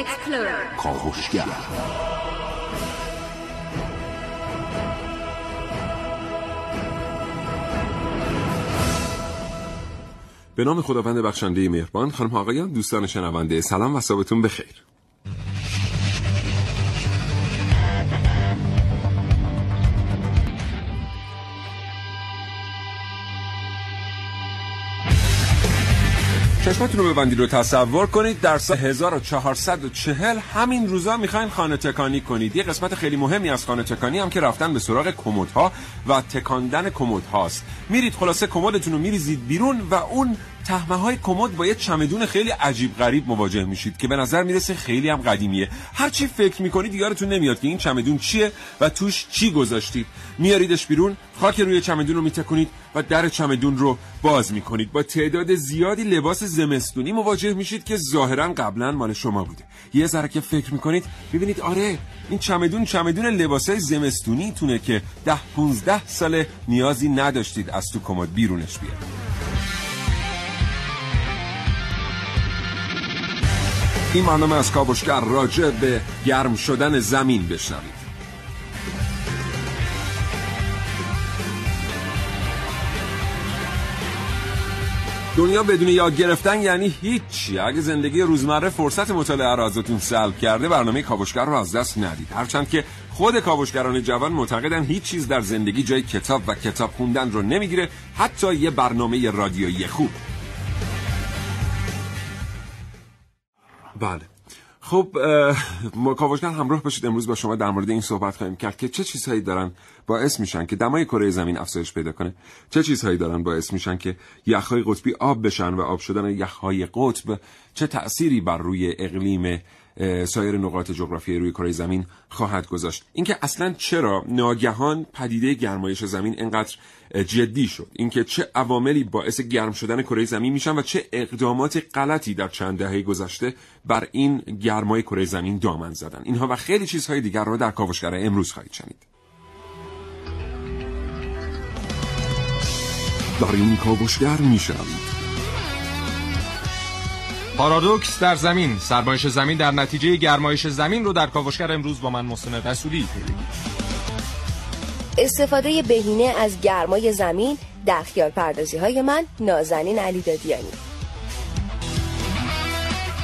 Explorer. کاوشگر به نام خداوند بخشنده مهربان خانم آقایان دوستان شنونده سلام و صبحتون بخیر. چشمتون رو ببندید رو تصور کنید در سال 1440 همین روزا می‌خواین خانه تکانی کنید. یه قسمت خیلی مهمی از خانه تکانی هم که رفتن به سراغ کمدها و تکاندن کمد هاست میرید خلاصه کمدتون رو میریزید بیرون و اون تهمه های کمد با یه چمدون خیلی عجیب غریب مواجه میشید که به نظر می‌رسه خیلی هم قدیمیه. هرچی فکر می‌کنید یادتون نمیاد که این چمدون چیه و توش چی گذاشتید. میاریدش بیرون خاک روی چمدون رو میتکنید و در چمدون رو باز می‌کنید. با تعداد زیادی لباس زمستونی مواجه میشید که ظاهرا قبلا مال شما بوده. یه ذره که فکر می‌کنید ببینید آره این چمدون چمدون لباسای زمستونی تونه که ده 15 سال نیازی نداشتید از تو کمد بیرونش بیاد. این برنامه از کابوشگر راجع به گرم شدن زمین بشنوید دنیا بدون یاد گرفتن یعنی هیچی. اگه زندگی روزمره فرصت مطالعه را ازتون سلب کرده برنامه کاوشگر رو از دست ندید. هرچند که خود کاوشگران جوان معتقدن هیچ چیز در زندگی جای کتاب و کتاب خوندن رو نمی‌گیره حتی یه برنامه رادیویی خوب. بله. خب کاوشگر همراه باشید. امروز با شما در مورد این صحبت خواهیم کرد که چه چیزهایی دارن باعث میشن که دمای کره زمین افزایش پیدا کنه. چه چیزهایی دارن باعث میشن که یخهای قطبی آب بشن و آب شدن یخهای قطب چه تأثیری بر روی اقلیم سایر نقاط جغرافیایی روی کره زمین خواهد گذاشت. اینکه اصلا چرا ناگهان پدیده گرمایش زمین انقدر جدی شد؟ اینکه چه عواملی باعث گرم شدن کره زمین میشن و چه اقدامات غلطی در چند دهه گذشته بر این گرمای کره زمین دامن زدن. اینها و خیلی چیزهای دیگر رو در کاوشگر امروز خواهید شنید. در این کاوشگر میشنوید. پارادوکس در زمین. سرمایش زمین در نتیجه گرمایش زمین رو در کاوشگر امروز با من محسن رسولی استفاده بهینه از گرمای زمین در خیال پردازی های من نازنین علی دادیانی.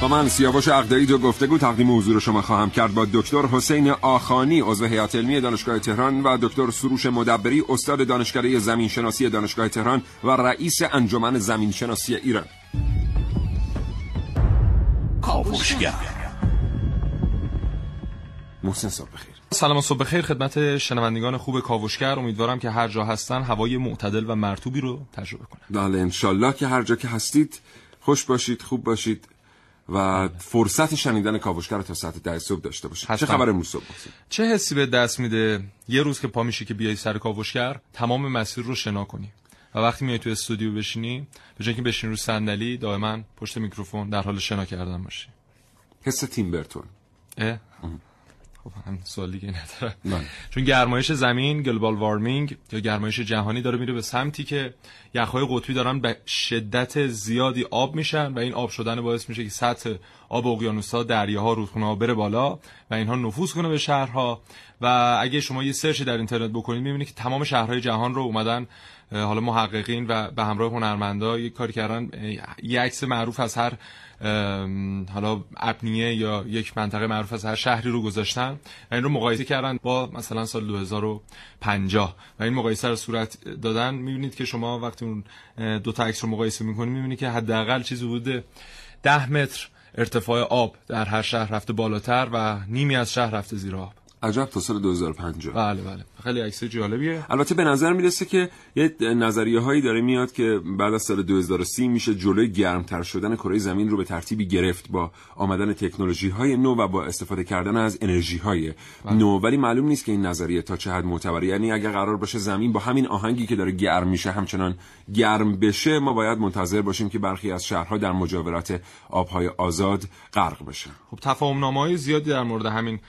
با من سیاوش اقدایی دو گفتگو تقدیم حضور شما خواهم کرد با دکتر حسین آخانی عضو هیئت علمی دانشگاه تهران و دکتر سروش مدبری استاد دانشکده زمین شناسی دانشگاه تهران و رئیس انجمن زمین شناسی ایران. کاوشگر محسن صبح بخیر. سلام و صبح بخیر خدمت شنوندگان خوب کاوشگر. امیدوارم که هر جا هستن هوای معتدل و مرتوبی رو تجربه کنن. بله انشالله که هر جا که هستید خوش باشید خوب باشید و فرصت شنیدن کاوشگر تا ساعت ده صبح داشته باشید. چه خبر امروز صبح چه حسی به دست میده یه روز که پا میشی که بیای سر کاوشگر؟ تمام مسیر رو شنا کنی. و وقتی میای تو استودیو بشینی به جای که بشینی رو صندلی دائما پشت میکروفون در حال شنا کردن باشی. حس تیم برتون. اه؟ خب هم سوال دیگه نداره چون گرمایش زمین global warming یا گرمایش جهانی داره میره به سمتی که یخهای قطبی دارن به شدت زیادی آب میشن و این آب شدن باعث میشه که سطح آب اقیانوس‌ها، دریاها، رودخونه‌ها بره بالا و اینها نفوذ کنه به شهرها. و اگه شما یه search در اینترنت بکنید می‌بینید که تمام شهرهای جهان رو اومدن حالا محققین و به همراه هنرمندا یک کاری کردن. یه عکس معروف از هر حالا ابنیه یا یک منطقه معروف از هر شهری رو گذاشتن و این رو مقایسه کردن با مثلا سال 2050 و این مقایسه رو صورت دادن. می‌بینید که شما وقتی اون دو تا عکس رو مقایسه می‌کنید می‌بینید که حداقل چیزی حدود 10 متر ارتفاع آب در هر شهر رفته بالاتر و نیمی از شهر رفته زیر آب. عجب تا سال 2050 بله بله. خیلی عکس جالبیه. البته به نظر می‌رسه که یه نظریه هایی داره میاد که بعد از سال 2030 میشه جلوی گرمتر شدن کره زمین رو به ترتیبی گرفت با آمدن تکنولوژی های نو و با استفاده کردن از انرژی های بله. نو. ولی معلوم نیست که این نظریه تا چه حد معتبره. یعنی اگر قرار باشه زمین با همین آهنگی که داره گرم میشه همچنان گرم بشه ما باید منتظر باشیم که برخی از شهرها در مجاورت آبهای آزاد غرق بشن. خب تفاهم زیادی در مورد همین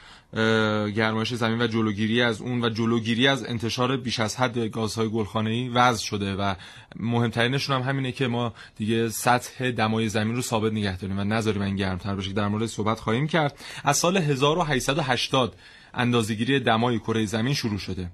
گرمایش زمین و جلوگیری از اون و جلوگیری از انتشار بیش از حد گازهای گلخانه‌ای وضع شده و مهمترینشون هم همینه که ما دیگه سطح دمای زمین رو ثابت نگه داریم و نذاریم این گرمتر بشه. در مورد صحبت خواهیم کرد. از سال 1880 اندازه‌گیری دمای کره زمین شروع شده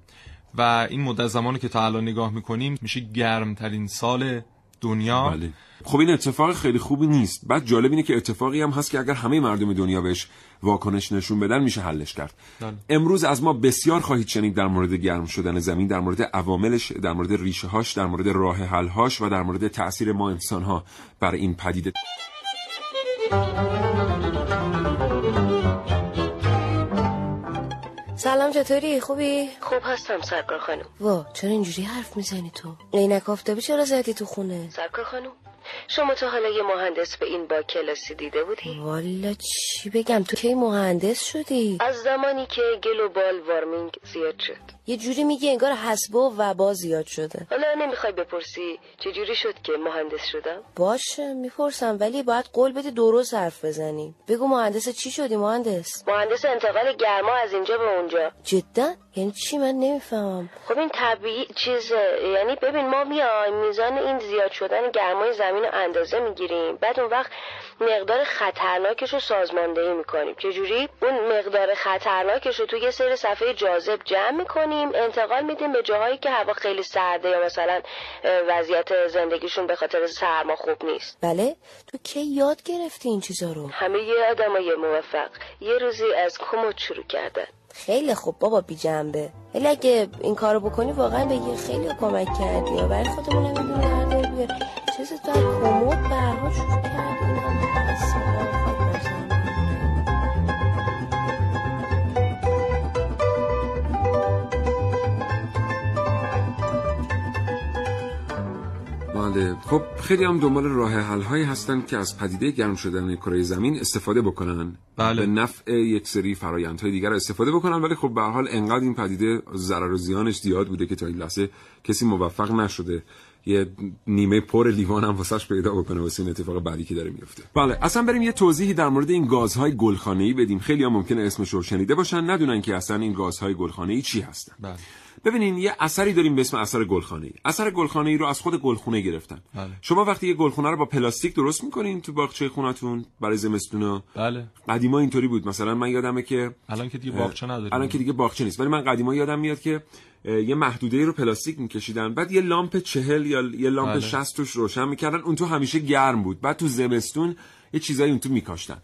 و این مدت زمانی که تا الان نگاه می‌کنیم میشه گرمترین سال دنیا بله. خب این اتفاق خیلی خوبی نیست بعد جالب اینه که اتفاقی هم هست که اگر همه مردم دنیا بهش واکنش نشون بدن میشه حلش کرد بله. امروز از ما بسیار خواهید شنید در مورد گرم شدن زمین در مورد عواملش در مورد ریشه هاش در مورد راه حل هاش و در مورد تاثیر ما انسان ها بر این پدیده سلام چطوری؟ خوبی؟ خوب هستم سرکار خانم. وا چرا اینجوری حرف می‌زنی تو؟ عینک آفتابی چرا زدی تو خونه؟ سرکار خانم شما تا حالا یه مهندس به این با کلاسی دیده بودی؟ والا چی بگم؟ تو کی مهندس شدی؟ از زمانی که گلوبال وارمینگ زیاد شد. یه جوری میگی انگار حسبه و وبا زیاد شده. حالا نمی‌خوای بپرسی چجوری شد که مهندس شدم؟ باشه می‌پرسم ولی باید قول بدی درست حرف بزنی بگو مهندس چی شدی مهندس؟ مهندس انتقال گرما از اینجا به اونجا. جدا؟ یعنی چی؟ من نمی‌فهمم. خب این طبیعی چیز یعنی ببین ما میایم میزان این زیاد شدن گرمای زمین رو اندازه می‌گیریم. بعد اون وقت مقدار خطرناکش رو سازماندهی می‌کنیم. چجوری اون مقدار خطرناکش رو توی یه سری صفحه جاذب جمع می‌کنیم انتقال میدیم به جاهایی که هوا خیلی سرده یا مثلا وضعیت زندگیشون به خاطر سرما خوب نیست. بله. تو کی یاد گرفتی این چیزا رو؟ همه یه آدمای موفق. یه روزی از کمد شروع کردن خیلی خوب بابا بی جنبه. ولی اگه این کارو بکنی واقعا به یه خیلی کمک کردی. یا برای خودمون هم برها شروع بله. خب خیلی هم دنبال راه حل هایی هستن که از پدیده گرم شدن کره زمین استفاده بکنن. بله. به نفع یک سری فرایندهای دیگر استفاده بکنن ولی خب به حال انقدر این پدیده ضرر و زیانش زیاد بوده که تا این لحظه کسی موفق نشده. یه نیمه پر لیوان هم واسش پیدا بکنه واسه این اتفاق بعدی که داره میفته. بله اصلا بریم یه توضیحی در مورد این گازهای گلخانه‌ای بدیم. خیلی هم ممکنه اسمش رو شنیده باشن. ندونن که اصلا این گازهای گلخانه‌ای چی هستن. بله. ببینین یه اثری داریم به اسم اثر گلخانه‌ای. اثر گلخانه‌ای رو از خود گلخونه گرفتن. بله. شما وقتی یه گلخونه رو با پلاستیک درست می‌کنین تو باغچه خونتون برای زمستونا؟ بله. قدیما اینطوری بود. مثلا من یادمه که الان که دیگه باغچه نداریم. الان که دیگه باغچه نیست. ولی من قدیما یادم میاد که یه محدوده رو پلاستیک میکشیدن. بعد یه لامپ چهل یا یه لامپ بله. 60 توش روشن می‌کردن. اون تو همیشه گرم بود. بعد تو زمستون یه چیزایی اون تو میکاشتن.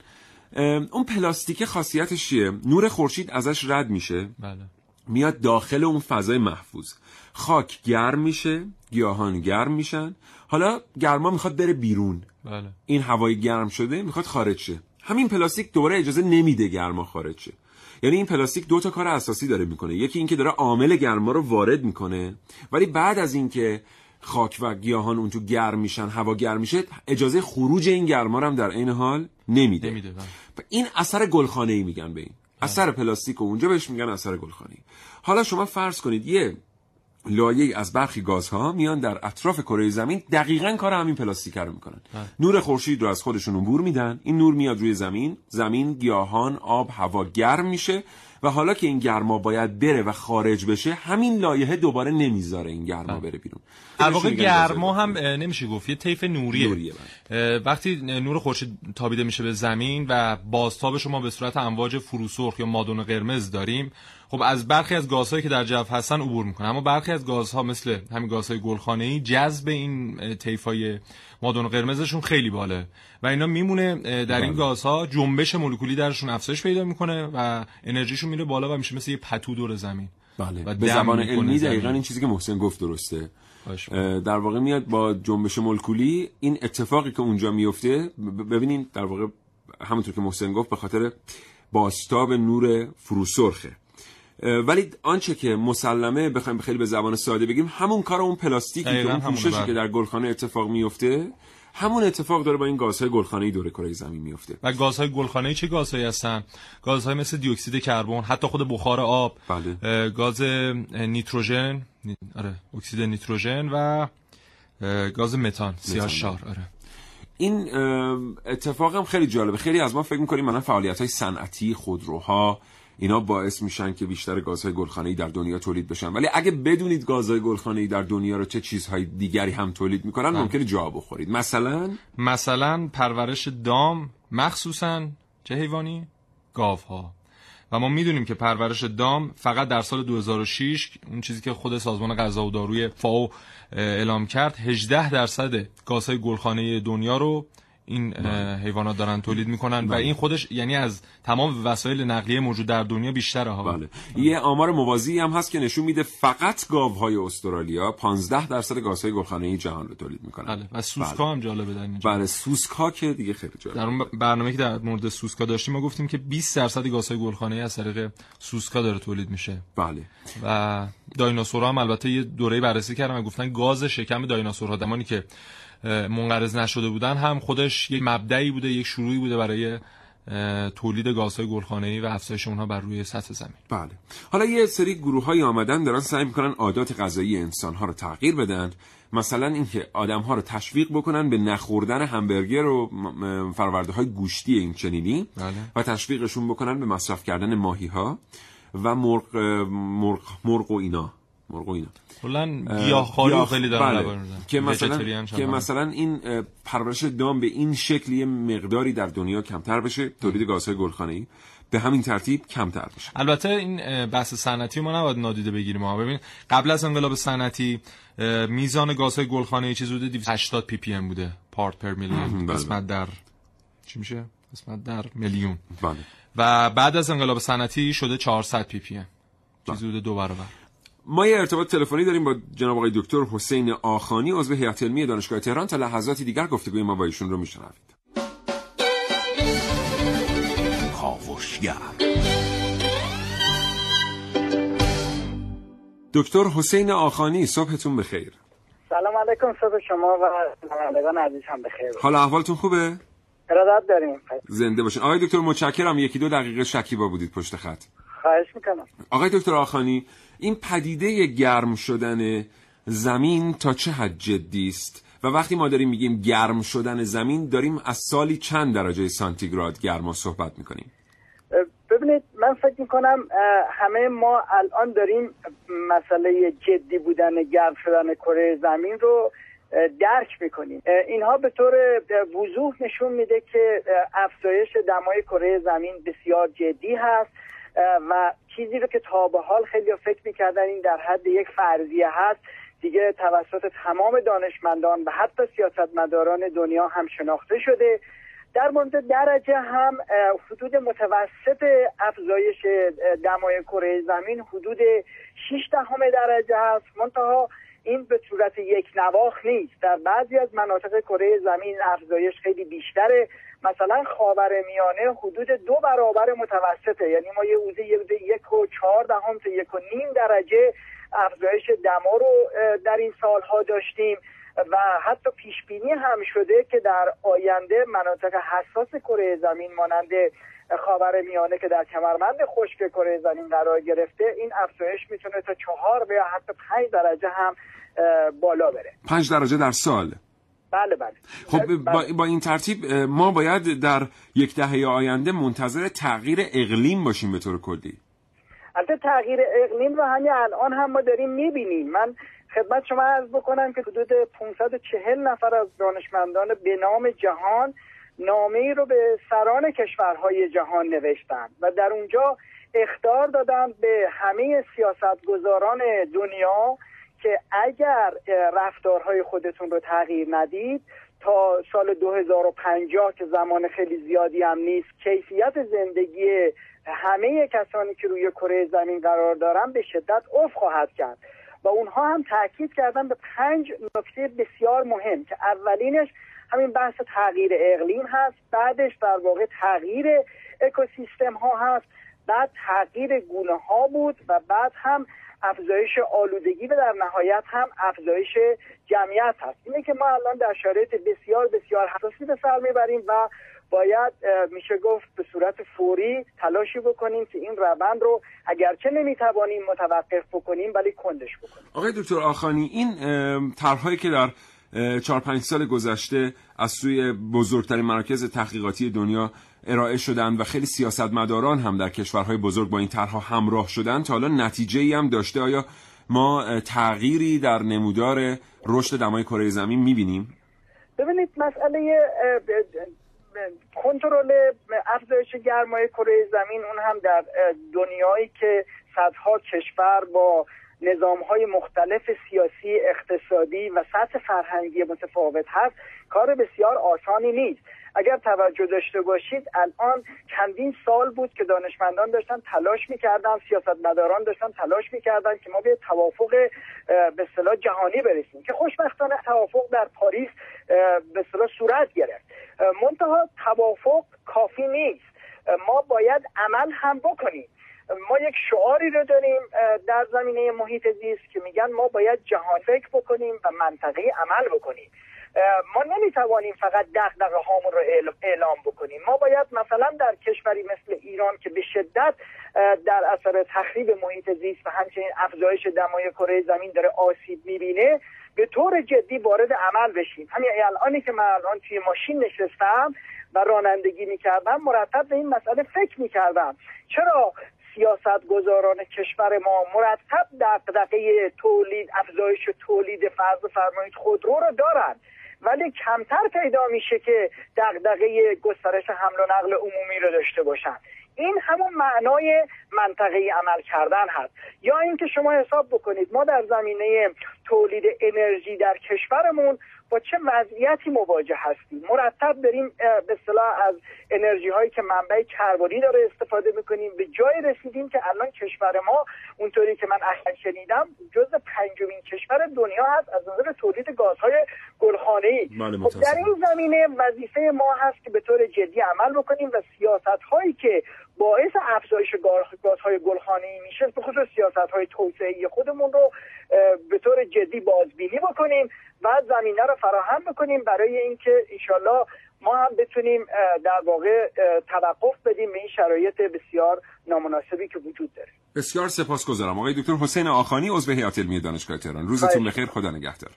اون پلاستیک خاصیتش چیه؟ نور خورشید ازش رد میشه. بله. میاد داخل اون فضای محفوظ. خاک گرم میشه گیاهان گرم میشن. حالا گرما می‌خواد بره بیرون. بله. این هوای گرم شده می‌خواد خارج شه. همین پلاستیک دوباره اجازه نمیده گرما خارج شه. یعنی این پلاستیک دو تا کار اساسی داره می‌کنه. یکی اینکه داره عامل گرما رو وارد می‌کنه. ولی بعد از اینکه خاک و گیاهان اون تو گرم میشن هوا گرم میشه اجازه خروج این گرما رو هم در عین حال نمیده, نمیده بله. این اثر گلخانه ای میگن به این. اثر پلاستیک و اونجا بهش میگن اثر گلخانه‌ای. حالا شما فرض کنید یه لایه از برخی گازها میان در اطراف کره زمین دقیقا کار همین پلاستیک رو می‌کنن. نور خورشید رو از خودشون عبور میدن. این نور میاد روی زمین. زمین گیاهان آب هوا گرم میشه و حالا که این گرما باید بره و خارج بشه همین لایه دوباره نمی‌ذاره این گرما بره بیرون. در واقع گرما هم نمیشه گفت. یه طیف نوریه, نوریه وقتی نور خورشید تابیده میشه به زمین و بازتاب شما به صورت امواج فروسرخ یا مادون قرمز داریم خب از برخی از گازهایی که در جو هستن عبور می‌کنه. اما برخی از گازها مثل همین گازهای گلخانه‌ای جذب این طیفای مادون قرمزشون خیلی باله. و اینا میمونه در این گازها جنبش مولکولی درشون افزایش پیدا می‌کنه و انرژیشون میره بالا و میشه مثل یه پتو دور زمین. بله. و به زبان علمی دقیقا این چیزی که محسن گفت درسته. در واقع میاد با جنبش مولکولی این اتفاقی که اونجا میفته ببینین در واقع همونطور که محسن گفت به خاطر باستاب نور فروسرخه. ولی آنچه که مسلمه بخوایم خیلی به زبان ساده بگیم همون کار اون پلاستیکی که اون پوششی که در گلخانه اتفاق میفته همون اتفاق داره با این گازهای گلخانه‌ای دور کره زمین میفته. و گازهای گلخانه‌ای چه گازهایی هستن؟ گازهای مثل دی اکسید کربن حتی خود بخار آب. بله. گاز نیتروژن آره اکسید نیتروژن و گاز متان سیاه‌شار آره. این اتفاق هم خیلی جالبه. خیلی از ما فکر می‌کنیم مثلا فعالیت‌های صنعتی خودروها اینا باعث میشن که بیشتر گازهای گلخانه‌ای در دنیا تولید بشن. ولی اگه بدونید گازهای گلخانه‌ای در دنیا رو چه چیزهای دیگری هم تولید می‌کنن بله. ممکنه جا بخورید. مثلا؟ مثلا پرورش دام مخصوصا چه حیوانی؟ گاوها. و ما می‌دونیم که پرورش دام فقط در سال 2006 اون چیزی که خود سازمان غذا و داروی فاو اعلام کرد 18 درصد گازهای گلخانه دنیا رو این حیوانات دارن تولید می‌کنن و این خودش یعنی از تمام وسایل نقلیه موجود در دنیا بیشتره ها. بله. یه آمار موازی هم هست که نشون میده فقط گاوهای استرالیا 15 درصد گازهای گلخانه‌ای جهان رو تولید می‌کنن. بله. و سوسکا هم جالبه در اینجا. بله. سوسکا که دیگه خیلی جالبه. در اون برنامه که در مورد سوسکا داشتیم ما گفتیم که 20 درصد گازهای گلخانه‌ای از طریق سوسکا داره تولید میشه. بله. و دایناسورها هم البته یه دوره بررسی کردن و گفتن گاز شکم دایناسورها زمانی که منقرض نشده بودن. هم خودش یک مبدعی بوده یک شروعی بوده برای تولید گازهای گلخانه‌ای و افزایش اونها بر روی سطح زمین. بله. حالا یه سری گروه های آمدن دارن سعی می‌کنن عادات غذایی انسان ها رو تغییر بدن. مثلا اینکه آدم ها رو تشویق بکنن به نخوردن همبرگر و فرورده های گوشتی این چنینی بله. و تشویقشون بکنن به مصرف کردن ماهی ها و مرغ مرغ مرغ و اینا. مرغ و اینا. کلا گیاهخواری خیلی دارن بله. که مثلا که مثلا این پرورش دام به این شکلی مقداری در دنیا کمتر بشه تولید گازهای گلخانه‌ای. به همین ترتیب کمتر بشه. البته این بحث صنعتی ما نباید نادیده بگیریم ها ببین قبل از انقلاب صنعتی میزان گازهای گلخانه‌ای چیز بوده 280 ppm بوده part per million. قسمت در چی میشه؟ قسمت در میلیون. بله. و بعد از انقلاب صنعتی شده 400 ppm. چیزی بوده دو برابر. ما یه ارتباط تلفنی داریم با جناب آقای دکتر حسین آخانی عضو هیئت علمی دانشگاه تهران تا لحظاتی دیگر گفتگوی ما با ایشون رو میشنوید. کاوشگر دکتر حسین آخانی صبحتون بخیر. سلام علیکم صبح شما و شنوندگان عزیز هم بخیر. حال احوالتون خوبه؟ ارادت داریم. زنده باشین. آقای دکتر متشکرم یکی دو دقیقه شکیبا بودید پشت خط. خواهش می‌کنم. آقای دکتر آخانی این پدیده گرم شدن زمین تا چه حد جدی است؟ و وقتی ما داریم میگیم گرم شدن زمین داریم از سالی چند درجه سانتیگراد گرما صحبت می‌کنیم؟ ببینید من فکر می‌کنم همه ما الان داریم مسئله جدی بودن گرم شدن کره زمین رو درک می‌کنیم. اینها به طور وضوح نشون میده که افزایش دمای کره زمین بسیار جدی هست و چیزی رو که تا به حال خیلی فکر می‌کردن این در حد یک فرضیه هست دیگه توسط تمام دانشمندان و حتی سیاستمداران دنیا هم شناخته شده. در مورد درجه هم حدود متوسط افزایش دمای کره زمین حدود 6 دهم درجه هست. منتها این به صورت یک نواخ نیست. در بعضی از مناطق کره زمین افزایش خیلی بیشتره. مثلا خاور میانه حدود دو برابر متوسطه. یعنی ما یه اوزه یک و چهار دهم تا یک و نیم درجه افزایش دما رو در این سالها داشتیم و حتی پیش بینی هم شده که در آینده مناطق حساس کره زمین مانند خاور میانه که در کمربند خشک کره زمین قرار گرفته این افزایش می‌تونه تا چهار و یا حتی پنج درجه هم بالا بره. پنج درجه در سال. بله بله. خب با, با این ترتیب ما باید در یک دهه آینده منتظر تغییر اقلیم باشیم به طور کلی. البته تغییر اقلیم رو همین الان هم ما داریم می‌بینیم. من خدمت شما عرض بکنم که حدود 540 نفر از دانشمندان به نام جهان نامه ای رو به سران کشورهای جهان نوشتن و در اونجا اختار دادن به همه سیاستگزاران دنیا که اگر رفتارهای خودتون رو تغییر ندید تا سال 2050 که زمان خیلی زیادی هم نیست کیفیت زندگی همه کسانی که روی کره زمین قرار دارن به شدت افت خواهد کرد. و اونها هم تاکید کردن به پنج نکته بسیار مهم که اولینش همین بحث تغییر اقلیم هست بعدش در واقع تغییر اکوسیستم ها هست بعد تغییر گونه ها بود و بعد هم افزایش آلودگی و در نهایت هم افزایش جمعیت هست. اینه که ما الان در شرایط بسیار بسیار حساسی به سر می‌بریم و باید میشه گفت به صورت فوری تلاشی بکنیم که این روند رو اگرچه نمی‌توانیم متوقف بکنیم ولی کندش بکنیم. آقای دکتر آخانی این طرحهایی که در چهار پنج سال گذشته از سوی بزرگترین مراکز تحقیقاتی دنیا ارائه شدن و خیلی سیاستمداران هم در کشورهای بزرگ با این طرحها همراه شدن تا حالا نتیجه ای هم داشته آیا ما تغییری در نمودار رشد دمای کره زمین می‌بینیم؟ ببینید مسئله کنترل افزایش گرمای کره زمین اون هم در دنیایی که صدها کشور با نظام های مختلف سیاسی اقتصادی و سطح فرهنگی متفاوت هست کار بسیار آسانی نیست اگر توجه داشته باشید الان چندین سال بود که دانشمندان داشتن تلاش می‌کردن سیاستمداران داشتن تلاش می‌کردن که ما به توافق به اصطلاح جهانی برسیم که خوشبختانه توافق در پاریس به اصطلاح صورت گرفت. منتها توافق کافی نیست. ما باید عمل هم بکنیم. ما یک شعاری رو داریم در زمینه محیط زیست که میگن ما باید جهان فکر بکنیم و منطقه عمل بکنیم. ما نمی‌توانیم فقط دغدغه هامون رو اعلام بکنیم. ما باید مثلا در کشوری مثل ایران که به شدت در اثر تخریب محیط زیست و همچنین افزایش دمای کره زمین داره آسیب می‌بینه به طور جدی وارد عمل بشیم. همین الانی که من الان توی ماشین نشستم و رانندگی می‌کردم مرتب به این مسئله فکر می‌کردم. چرا سیاست گذاران کشور ما مرتب دقدقه تولید افزایش تولید فرض فرمایید خودرو رو دارن؟ ولی کمتر پیدا میشه که دغدغه گسترش حمل و نقل عمومی رو داشته باشن. این همون معنای منطقه عمل کردن هست. یا اینکه شما حساب بکنید ما در زمینه تولید انرژی در کشورمون با چه وضعیتی مواجه هستیم؟ مرتب داریم به صلاح از انرژی هایی که منبع کربنی داره استفاده می‌کنیم. به جای رسیدیم که الان کشور ما اونطوری که من اخیرا شنیدم جز پنجمین کشور دنیا هست از نظر تولید گازهای گلخانه ای بله، خب در این زمینه وظیفه ما هست که به طور جدی عمل بکنیم و سیاست هایی که باعث افزایش گازهای گلخانه ای میشه به خصوص سیاست های توسعه خودمون رو به طور جدی بازبینی بکنیم و زمینه رو فراهم بکنیم برای اینکه انشالله ما هم بتونیم در واقع توقف بدیم به این شرایط بسیار نامناسبی که وجود داره. بسیار سپاسگزارم. آقای دکتر حسین آخانی عضو هیئت علمی دانشگاه تهران. روزتون بخیر. خدا نگهدار.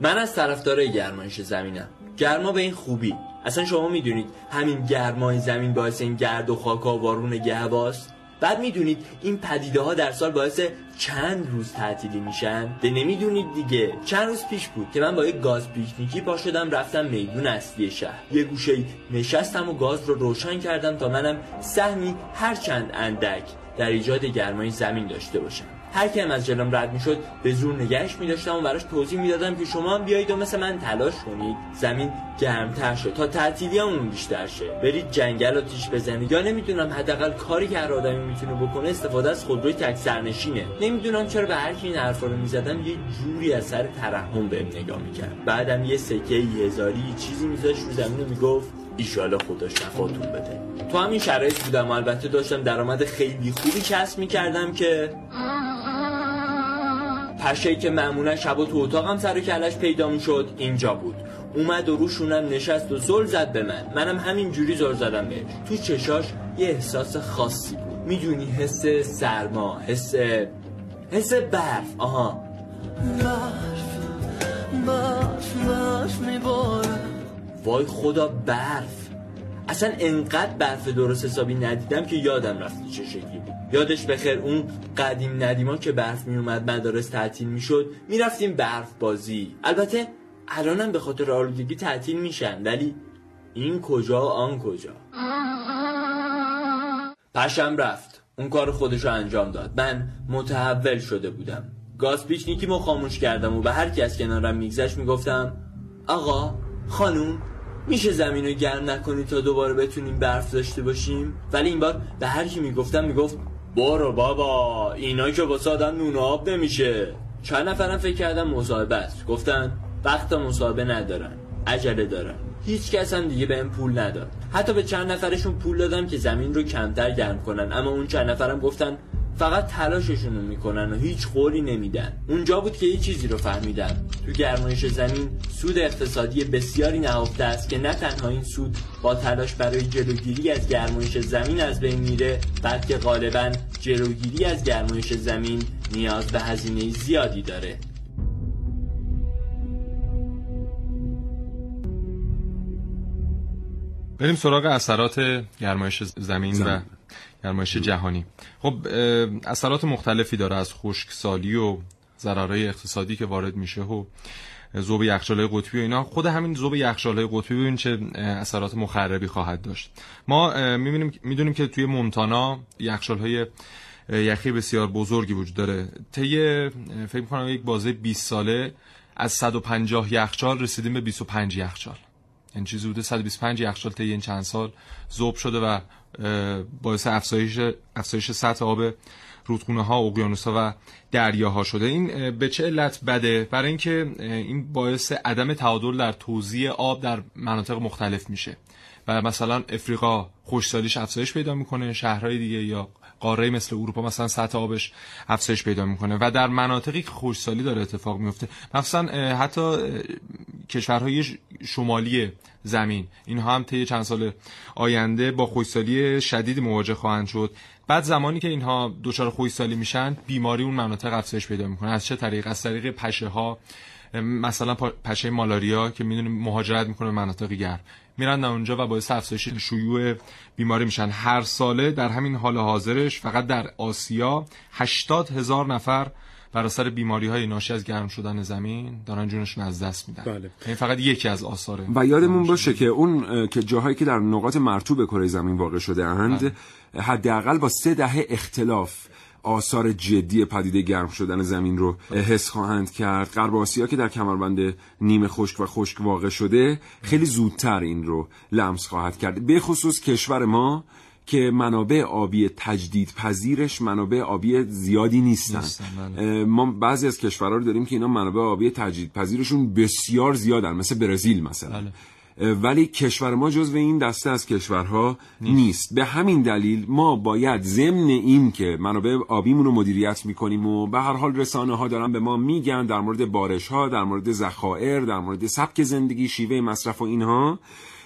من از طرفدارای گرمایش زمینم. گرما به این خوبی. اصلا شما می‌دونید همین گرمای زمین باعث این گرد و خاک و بارون گهواست بعد می‌دونید این پدیده ها در سال باعث چند روز تعطیلی میشن؟ ده نمی‌دونید دیگه. چند روز پیش بود که من با یک گاز پیکنیکی پا شدم رفتم میدون اصلی شهر. یه گوشه نشستم و گاز رو روشن کردم تا منم سهمی هر چند اندک در ایجاد گرمای زمین داشته باشم. هر کیم از جلوم رد می‌شد به زور نگهش میداشتم و براش توضیح می‌دادم که شما هم بیایید و مثل من تلاش کنید. زمین گرمتر شد تا تعطیلی همون بیشتر شه. برید جنگل و تیش بزنید. یا نمی‌دونم حداقل کاری که هر آدمی می‌تونه بکنه استفاده از خودروی تک سرنشینه. نمی‌دونم چرا به هر کی این حرفا رو می‌زدم یه جوری از سر ترحم بهم نگاه می‌کرد. بعدم یه سکه هزاری چیزی میذاشت رو زمین و می‌گفت ایشالا خدا شفاتون بده. تو همین شرایط بودم البته داشتم درآمد خیلی خوبی کسب می‌کردم که پشه که معمولا شبا تو اتاقم سر کلش پیدا می‌شد اینجا بود. اومد و روشونم نشست و زل زد به من. منم همین جوری زل زدم بهش. تو چشاش یه احساس خاصی بود. می‌دونی حس سرما حس حس برف. آها. برف برف برف میباره وای خدا برف. اصلا انقدر برف درست حسابی ندیدم که یادم رفت چه شکلی بود. یادش بخیر اون قدیم ندیما که برف میومد مدارس تعطیل می‌شد می‌رفتیم برف بازی. البته الانم به خاطر آلودگی تعطیل میشن ولی این کجا آن کجا. پشم رفت. اون کار خودش رو انجام داد. من متحول شده بودم. گاز پیچنیکی مو خاموش کردم و به هر کی از کنارم میگذشت می‌گفتم آقا خانوم میشه زمین رو گرم نکنی تا دوباره بتونیم برف داشته باشیم؟ ولی این بار به هر کی می‌گفتم می‌گفت برو بابا اینا که با آدم نون آب نمیشه. چند نفرم فکر کردم مصاحبه است. گفتن وقت مصاحبه ندارن عجله دارن. هیچ کس هم دیگه بهم پول نداد. حتی به چند نفرشون پول دادم که زمین رو کمتر گرم کنن. اما اون چند نفرم گفتن فقط تلاششون رو می‌کنن و هیچ قولی نمیدن. اونجا بود که یه چیزی رو فهمیدم تو گرمایش زمین سود اقتصادی بسیاری نهفته است که نه تنها این سود با تلاش برای جلوگیری از گرمایش زمین از بین میره بلکه غالبا جلوگیری از گرمایش زمین نیاز به هزینه زیادی داره. بریم سراغ اثرات گرمایش زمین, و گرمایش جهانی. خب اثرات مختلفی داره از خشکسالی و ضررهای اقتصادی که وارد میشه و ذوب یخچال‌های قطبی و اینا. خود همین ذوب یخچال‌های قطبی ببین چه اثرات مخربی خواهد داشت. ما می‌بینیم می‌دونیم که توی مونتانا یخچال‌های یخی بسیار بزرگی وجود داره. طی فکر می‌کنم یک بازه 20 ساله از 150 یخچال رسیدیم به 25 یخچال. این چیزی بوده. 125 یخچال طی این چند سال ذوب شده و باعث افزایش افزایش سطح آب رودخونه ها اقیانوس ها و دریاها شده. این به چه علت بده؟ برای اینکه این باعث عدم تعادل در توزیع آب در مناطق مختلف میشه. و مثلا افریقا خوشسالیش افزایش پیدا می‌کنه شهرهای دیگه یا قاره مثل اروپا مثلا سطح آبش افزایش پیدا می‌کنه و در مناطقی که خوشسالی داره اتفاق میفته مثلا حتی کشورهای شمالی زمین. اینها هم طی چند سال آینده با خوشسالی شدید مواجه خواهند شد. بعد زمانی که اینها دچار خوشسالی میشن بیماری اون مناطق افزایش پیدا می‌کنه. از چه طریق؟ از طریق پشه ها مثلا پشه مالاریا که می‌دونیم مهاجرت می‌کنه به مناطق گرم. میرن اونجا و باعث افزایش شیوع بیماری میشن هر ساله در همین حال حاضرش فقط در آسیا 80 هزار نفر بر اثر بیماری های ناشی از گرم شدن زمین دارن جونشون از دست میدن بله. این فقط یکی از آثاره و یادمون باشه که اون که جاهایی که در نقاط مرطوب کره زمین واقع شده اند بله. حداقل با سه دهه اختلاف آثار جدی پدیده گرم شدن زمین رو حس خواهند کرد غرب آسیا که در کمربند نیمه خشک و خشک واقع شده خیلی زودتر این رو لمس خواهد کرد به خصوص کشور ما که منابع آبی تجدید پذیرش منابع آبی زیادی نیستن, بله. ما بعضی از کشورها رو داریم که اینا منابع آبی تجدید پذیرشون بسیار زیادن مثل برزیل مثلا بله. ولی کشور ما جزو این دسته از کشورها نیست. به همین دلیل ما باید ضمن این که منابع آبیمون رو مدیریت می‌کنیم و به هر حال رسانه ها دارن به ما میگن در مورد بارش ها در مورد ذخایر در مورد سبک زندگی شیوه مصرف و اینها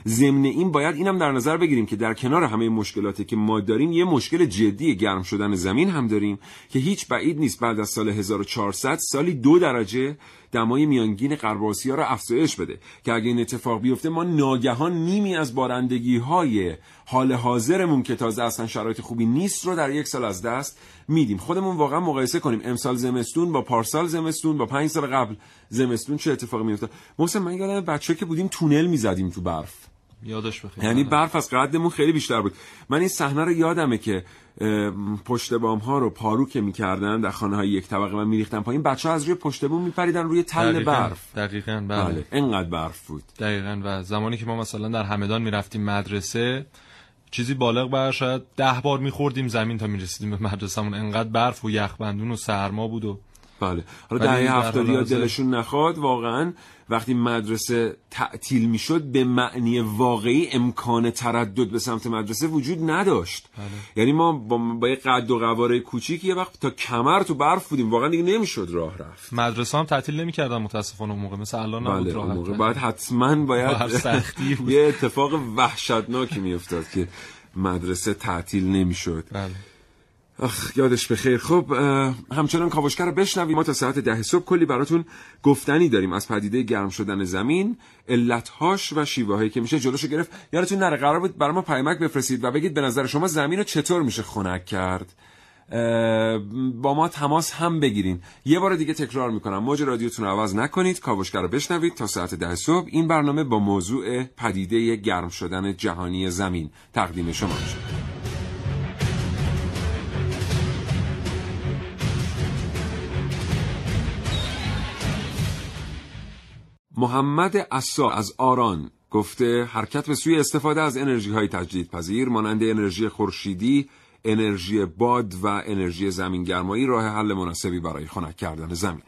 ضمن این باید اینم در نظر بگیریم که در کنار همه مشکلاتی که ما داریم یه مشکل جدی گرم شدن زمین هم داریم که هیچ بعید نیست بعد از سال 1400 سالی دو درجه دمای میانگین غرب آسیا را افزایش بده که اگه این اتفاق بیفته ما ناگهان نیمی از بارندگی های حال حاضرمون که تازه اصلا شرایط خوبی نیست رو در یک سال از دست میدیم. خودمون واقعا مقایسه کنیم. امسال زمستون با پارسال زمستون با پنج سال قبل زمستون چه اتفاقی میفته محسن من یادم بچه که بودیم تونل می‌زدیم تو برف. یادش بخیر. یعنی برف از قدمون خیلی بیشتر بود. من این صحنه رو یادمه که پشت بام ها رو پارو که می‌کردن در خانه های یک طبقه من میریختن پایین. بچه ها از روی پشت بوم میپریدن روی تل برف. دقیقاً بله. بله اینقدر برف بود. دقیقاً و زمانی که ما مثلا در همدان می‌رفتیم مدرسه چیزی بالغ بر شاید ده بار میخوردیم زمین تا می‌رسیدیم به مدرسهمون. انقدر برف و یخبندون و سرما بود و بله. حالا دهه هفتادی دلشون نخواد واقعا وقتی مدرسه تعطیل می‌شد به معنی واقعی امکان تردد به سمت مدرسه وجود نداشت. بله. یعنی ما با, با یه قد و قواره کوچیک یه وقت تا کمر تو برف بودیم. واقعا دیگه نمی‌شد راه رفت. مدرسه هم تعطیل نمی‌کردن متاسفانه اون موقع. مثل الان نبود بله راه موقع باید حتما باید سختی بود. یه اتفاق وحشتناکی میافتاد که مدرسه تعطیل نمی‌شد. بله. اخ یادش بخیر. خب همچنان کاوشگر رو بشنویم. ما تا ساعت ده صبح کلی براتون گفتنی داریم. از پدیده گرم شدن زمین علتهاش و شیوه هایی که میشه جلوشو گرفت. یادتون نره قرار بود برای ما پیامک بفرستید و بگید به نظر شما زمین رو چطور میشه خنک کرد. با ما تماس هم بگیرین. یه بار دیگه تکرار می‌کنم. موج رادیوتون رو عوض نکنید. کاوشگر رو بشنوید تا ساعت ده صبح. این برنامه با موضوع پدیده گرم شدن جهانی زمین تقدیم شما میشه. محمد اسا از آران گفته حرکت به سوی استفاده از انرژی های تجدید پذیر مانند انرژی خورشیدی، انرژی باد و انرژی زمینگرمایی راه حل مناسبی برای خنک کردن زمینی.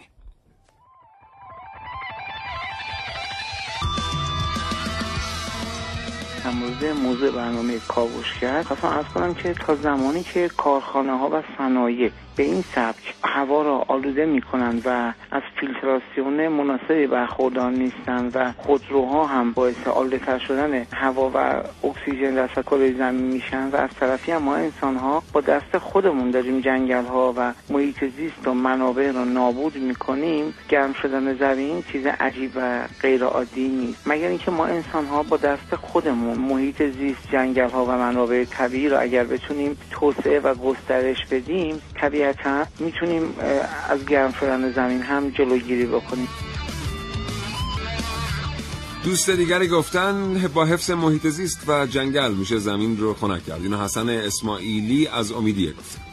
مورد موضوع برنامه کاوشگر خواستم از کنم که تا زمانی که کارخانه ها و صنایع به این سبک هوا را آلوده می کنند و از فیلتراسیون مناسبی برخوردار نیستند و خودروها هم باعث آلوده شدن هوا و اکسیژن در کره زمین میشن و از طرفی ما انسان ها با دست خودمون داریم جنگل ها و محیط زیست و منابع را نابود می‌کنیم. گرم شدن زمین چیز عجیب و غیر عادی نیست. مگر اینکه ما انسان ها با دست خودمون محیط زیست جنگل ها و منابع طبیعی را اگر بتونیم توسعه و گسترش بدیم طبیعتا می‌تونیم از گرم شدن زمین هم جلوگیری بکنیم. دوست دیگری گفتن با حفظ محیط زیست و جنگل میشه زمین رو خنک کرد. اینو حسن اسماعیلی از امیدیه گفت.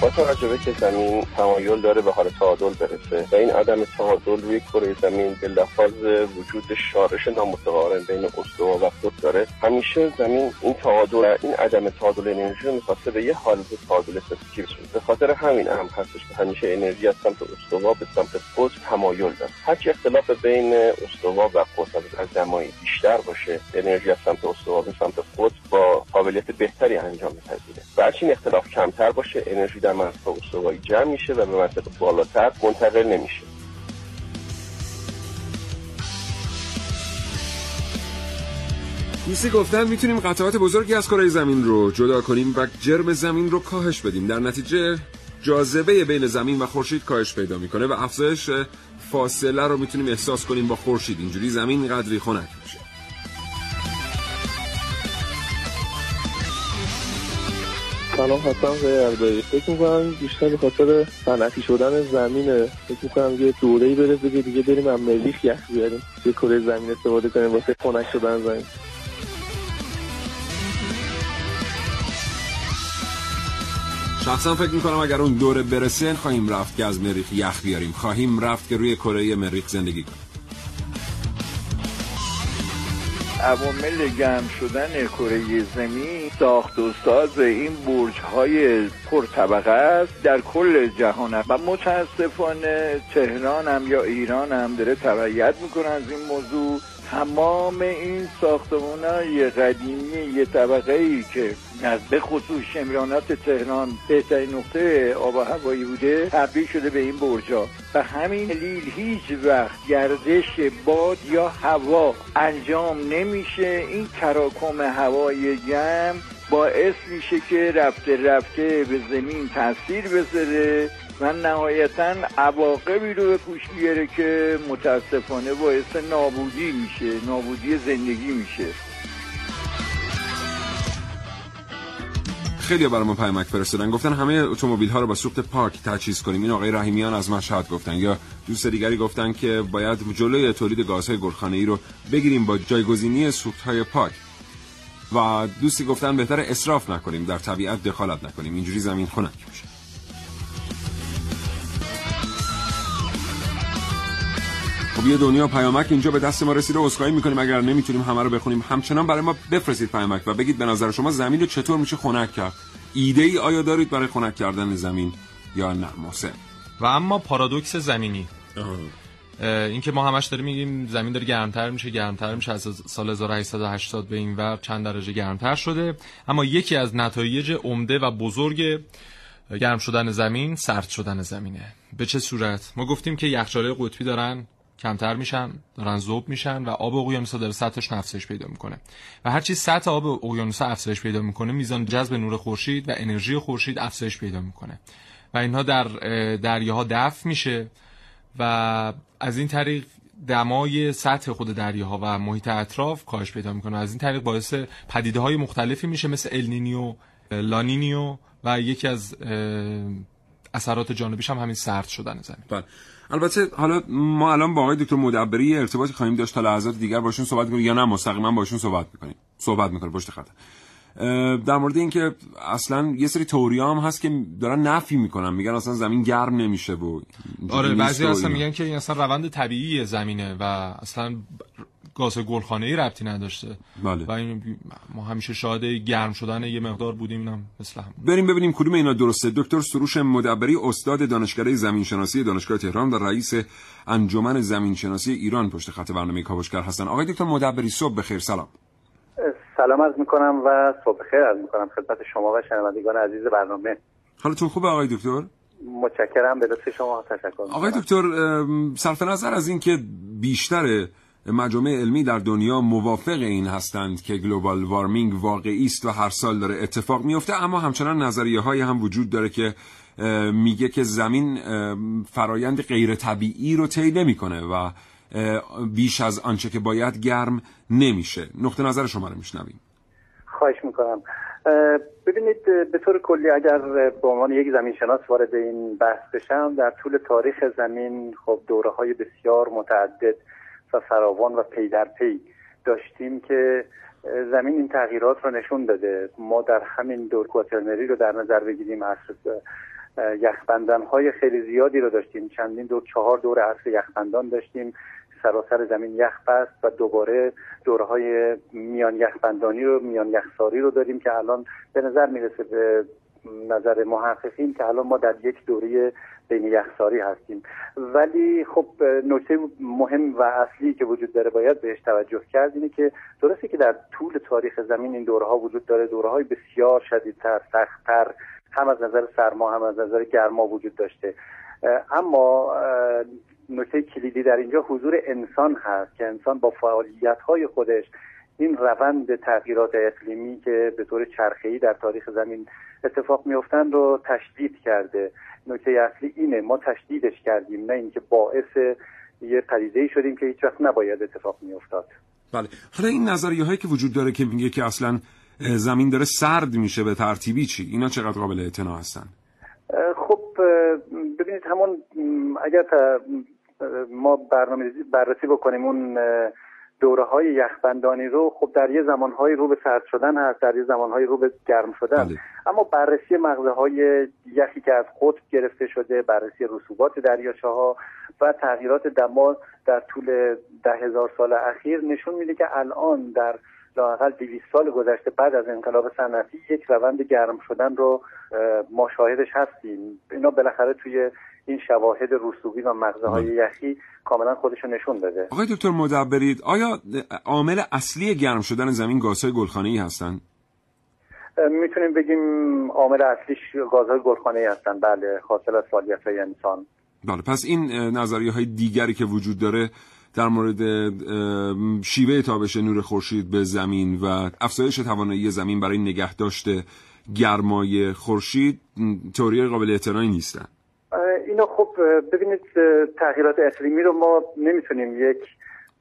با توجه به که زمین تمایل داره به حال تعادل برسه و این عدم تعادل روی کره زمین به لحاظ وجود شارش نامتقارن بین استوا و خود داره. همیشه زمین این تعادل این عدم تعادل انرژی رو می‌خواسته به یه حالت تعادل فیزیکی رسونه به خاطر همین اهم هستش که همیشه انرژی از سمت استوا به سمت قطب تمایل داره. هرچی اختلاف بین استوا و قطب از زمانی بیشتر باشه انرژی از سمت استوا به سمت قطب با قابلیت بهتری انجام میپذیره. و هرچی اختلاف کمتر باشه انرژی در منطقه استوایی جمع میشه و به منطقه بالاتر منتقل نمیشه. دوستی گفتن می‌تونیم قطعات بزرگی از کره زمین رو جدا کنیم و جرم زمین رو کاهش بدیم. در نتیجه جاذبه بین زمین و خورشید کاهش پیدا می‌کنه و افزایش فاصله رو می‌تونیم احساس کنیم با خورشید. اینجوری زمین قدری خنک میشه. سلام هستم البایی فکر می‌کنم بیشتر به خاطر صنعتی شدن زمینه. فکر می‌کنم یه دوره ای برسه که دیگه بریم از مریخ یخ بیاریم. یه کره زمین استفاده کنیم واسه خنک شدن زمین. شخصا فکر می‌کنم اگر اون دوره برسه خواهیم رفت که از مریخ یخ بیاریم. خواهیم رفت که روی کره مریخ زندگی کنیم. عوامل گرم شدن کره زمین ساخت و ساز این برج های پرطبقه است در کل جهان و متاسفانه تهران هم یا ایران هم داره تبعیت می‌کنه از این موضوع. تمام این ساختمان های قدیمی یه طبقه ای که از به خصوص شمرانات تهران بهترین نقطه آب و هوایی بوده تبدیل شده به این برجا و همین دلیل هیچ وقت گردش باد یا هوا انجام نمیشه. این تراکم هوای گرم باعث میشه که رفته رفته به زمین تاثیر بذاره. و نهایتا عواقبی رو به پوش بیاره که متاسفانه باعث نابودی میشه نابودی زندگی میشه. خیلی برای ما پیامک فرستادن. گفتن همه اتومبیل ها رو با سوخت پاک تجهیز کنیم. این آقای رحیمیان از مشهد گفتن. یا دوست دیگری گفتن که باید جلوی تولید گازهای گلخانه ای رو بگیریم با جایگزینی سوخت های پاک و دوستی گفتن بهتر اصراف نکنیم در طبیعت دخالت نکنیم. اینجوری زمین خنک میشه. خب یه دنیا پیامک اینجا به دست ما رسیده اسخای می‌کنیم اگر نمی‌تونیم همه رو بخونیم. همچنان برای ما بفرستید پیامک و بگید به نظر شما زمین رو چطور میشه خنک کرد؟ ایده ای آیا دارید برای خنک کردن زمین یا نه؟ محسن. و اما پارادوکس زمینی. اینکه ما همش داریم میگیم زمین داره گرمتر میشه گرمتر میشه از سال 1880 به این ور چند درجه گرمتر شده. اما یکی از نتایج عمده و بزرگ گرم شدن زمین سرد شدن زمینه. به چه صورت؟ ما گفتیم که یخچالای قطبی دارن. کمتر میشن دارن ذوب میشن و آب اقیانوس داره سطحش افزایش پیدا می‌کنه. و هرچی سطح آب اقیانوس افزایش پیدا می‌کنه میزان جذب نور خورشید و انرژی خورشید افزایش پیدا می‌کنه. و اینها در دریاها دفع میشه و از این طریق دمای سطح خود دریاها و محیط اطراف کاهش پیدا می‌کنه. از این طریق باعث پدیده های مختلفی میشه مثل النینیو لانینیو و یکی از اثرات جانبیش هم همین سرد شدن زمین. بله. البته حالا ما الان با آقای دکتر مدبری ارتباطی خواهیم داشت. تا لحظات دیگر باشون صحبت کنیم یا نه مستقیما باشون صحبت می‌کنیم. صحبت می‌کنیم پشت خط. در مورد اینکه اصلا یه سری تئوریا هم هست که دارن نفی می‌کنن. میگن اصلا زمین گرم نمیشه و آره بعضی اصلا میگن که این اصلا روند طبیعی زمینه و اصلا گاز گلخانه ای ربطی نداشته. بله. و این ما همیشه شاهد گرم شدن یه مقدار بودیم هم مثل هم بریم ببینیم کدوم اینا درسته. دکتر سروش مدبری استاد دانشکده زمین شناسی دانشگاه تهران و رئیس انجمن زمین شناسی ایران پشت خط برنامه کاوشگر هستن. آقای دکتر مدبری صبح بخیر. سلام. سلام عرض می‌کنم و صبح خیر عرض می‌کنم خدمت شما و شنوندگان عزیز برنامه. حالتون خوبه آقای دکتر؟ متشکرم به دست شما تشکر آقای دکتر صرف نظر از اینکه بیشتر مجامع علمی در دنیا موافق این هستند که گلوبال وارمینگ واقعی است و هر سال داره اتفاق میفته اما همچنان نظریه های هم وجود داره که میگه که زمین فرایند غیر طبیعی رو طی نمی‌کنه و بیش از آنچه که باید گرم نمیشه. نقطه نظر شما رو میشنویم. خواهش می‌کنم. ببینید به طور کلی اگر به عنوان یک زمین شناس وارد این بحث بشم در طول تاریخ زمین خب دوره های بسیار متعدد و فراوان و پی در پی داشتیم که زمین این تغییرات رو نشون داده. ما در همین دور کواترنری رو در نظر بگیریم عصر یخبندن های خیلی زیادی رو داشتیم. چندین دور چهار دور عصر یخبندان داشتیم. سراسر زمین یخ بست و دوباره دوره های میان یخبندانی رو میان یخساری رو داریم که الان به نظر می‌رسه به نظر محققین که الان ما در یک دوره بین یخساری هستیم. ولی خب نکته مهم و اصلی که وجود داره باید بهش توجه کرد اینه که درسته که در طول تاریخ زمین این دوره ها وجود داره. دوره های بسیار شدیدتر سختتر هم از نظر سرما هم از نظر گرما وجود داشته. اما نکته کلیدی در اینجا حضور انسان هست که انسان با فعالیت های خودش این روند تغییرات اقلیمی که به طور چرخه‌ای در تاریخ زمین اتفاق میفتن رو تشدید کرده. نکته اصلی اینه ما تشدیدش کردیم نه اینکه باعث یه پدیده شدیم که هیچ وقت نباید اتفاق میافتاد. بله. حالا این نظریه هایی که وجود داره که میگه که اصلا زمین داره سرد میشه به ترتیبی چی؟ اینا چقدر قابل اعتنا هستن؟ خب ببینید همون اگر ما برنامه بررسی بکنیم اون دوره های یخبندانی رو خب در یه زمانهایی رو به سرد شدن هست در یه زمانهایی رو به گرم شدن بله. اما بررسی مغزه های یخی که از قطب گرفته شده بررسی رسوبات دریاچه ها و تغییرات دما در طول ده هزار سال اخیر نشون میده که الان در لاقل 200 سال گذشته بعد از انقلاب صنعتی یک روند گرم شدن رو ما شاهدش هستیم اینا بالاخره توی این شواهد رسوبی و مغزه های یخی کاملا خودش نشون داده. آقای دکتر مدبرید آیا عامل اصلی گرم شدن زمین گازهای گلخانه ای هستن؟ می‌تونیم بگیم عامل اصلیش گازهای گلخانه ای هستن. بله حاصل از فعالیت های انسان. بله پس این نظریه های دیگری که وجود داره در مورد شیوه تابش نور خورشید به زمین و افزایش توانایی زمین برای نگه داشته گرمای خورشید تئوری قابل اعتنایی نیستن. اینا خب ببینید تغییرات اقلیمی رو ما نمی‌تونیم یک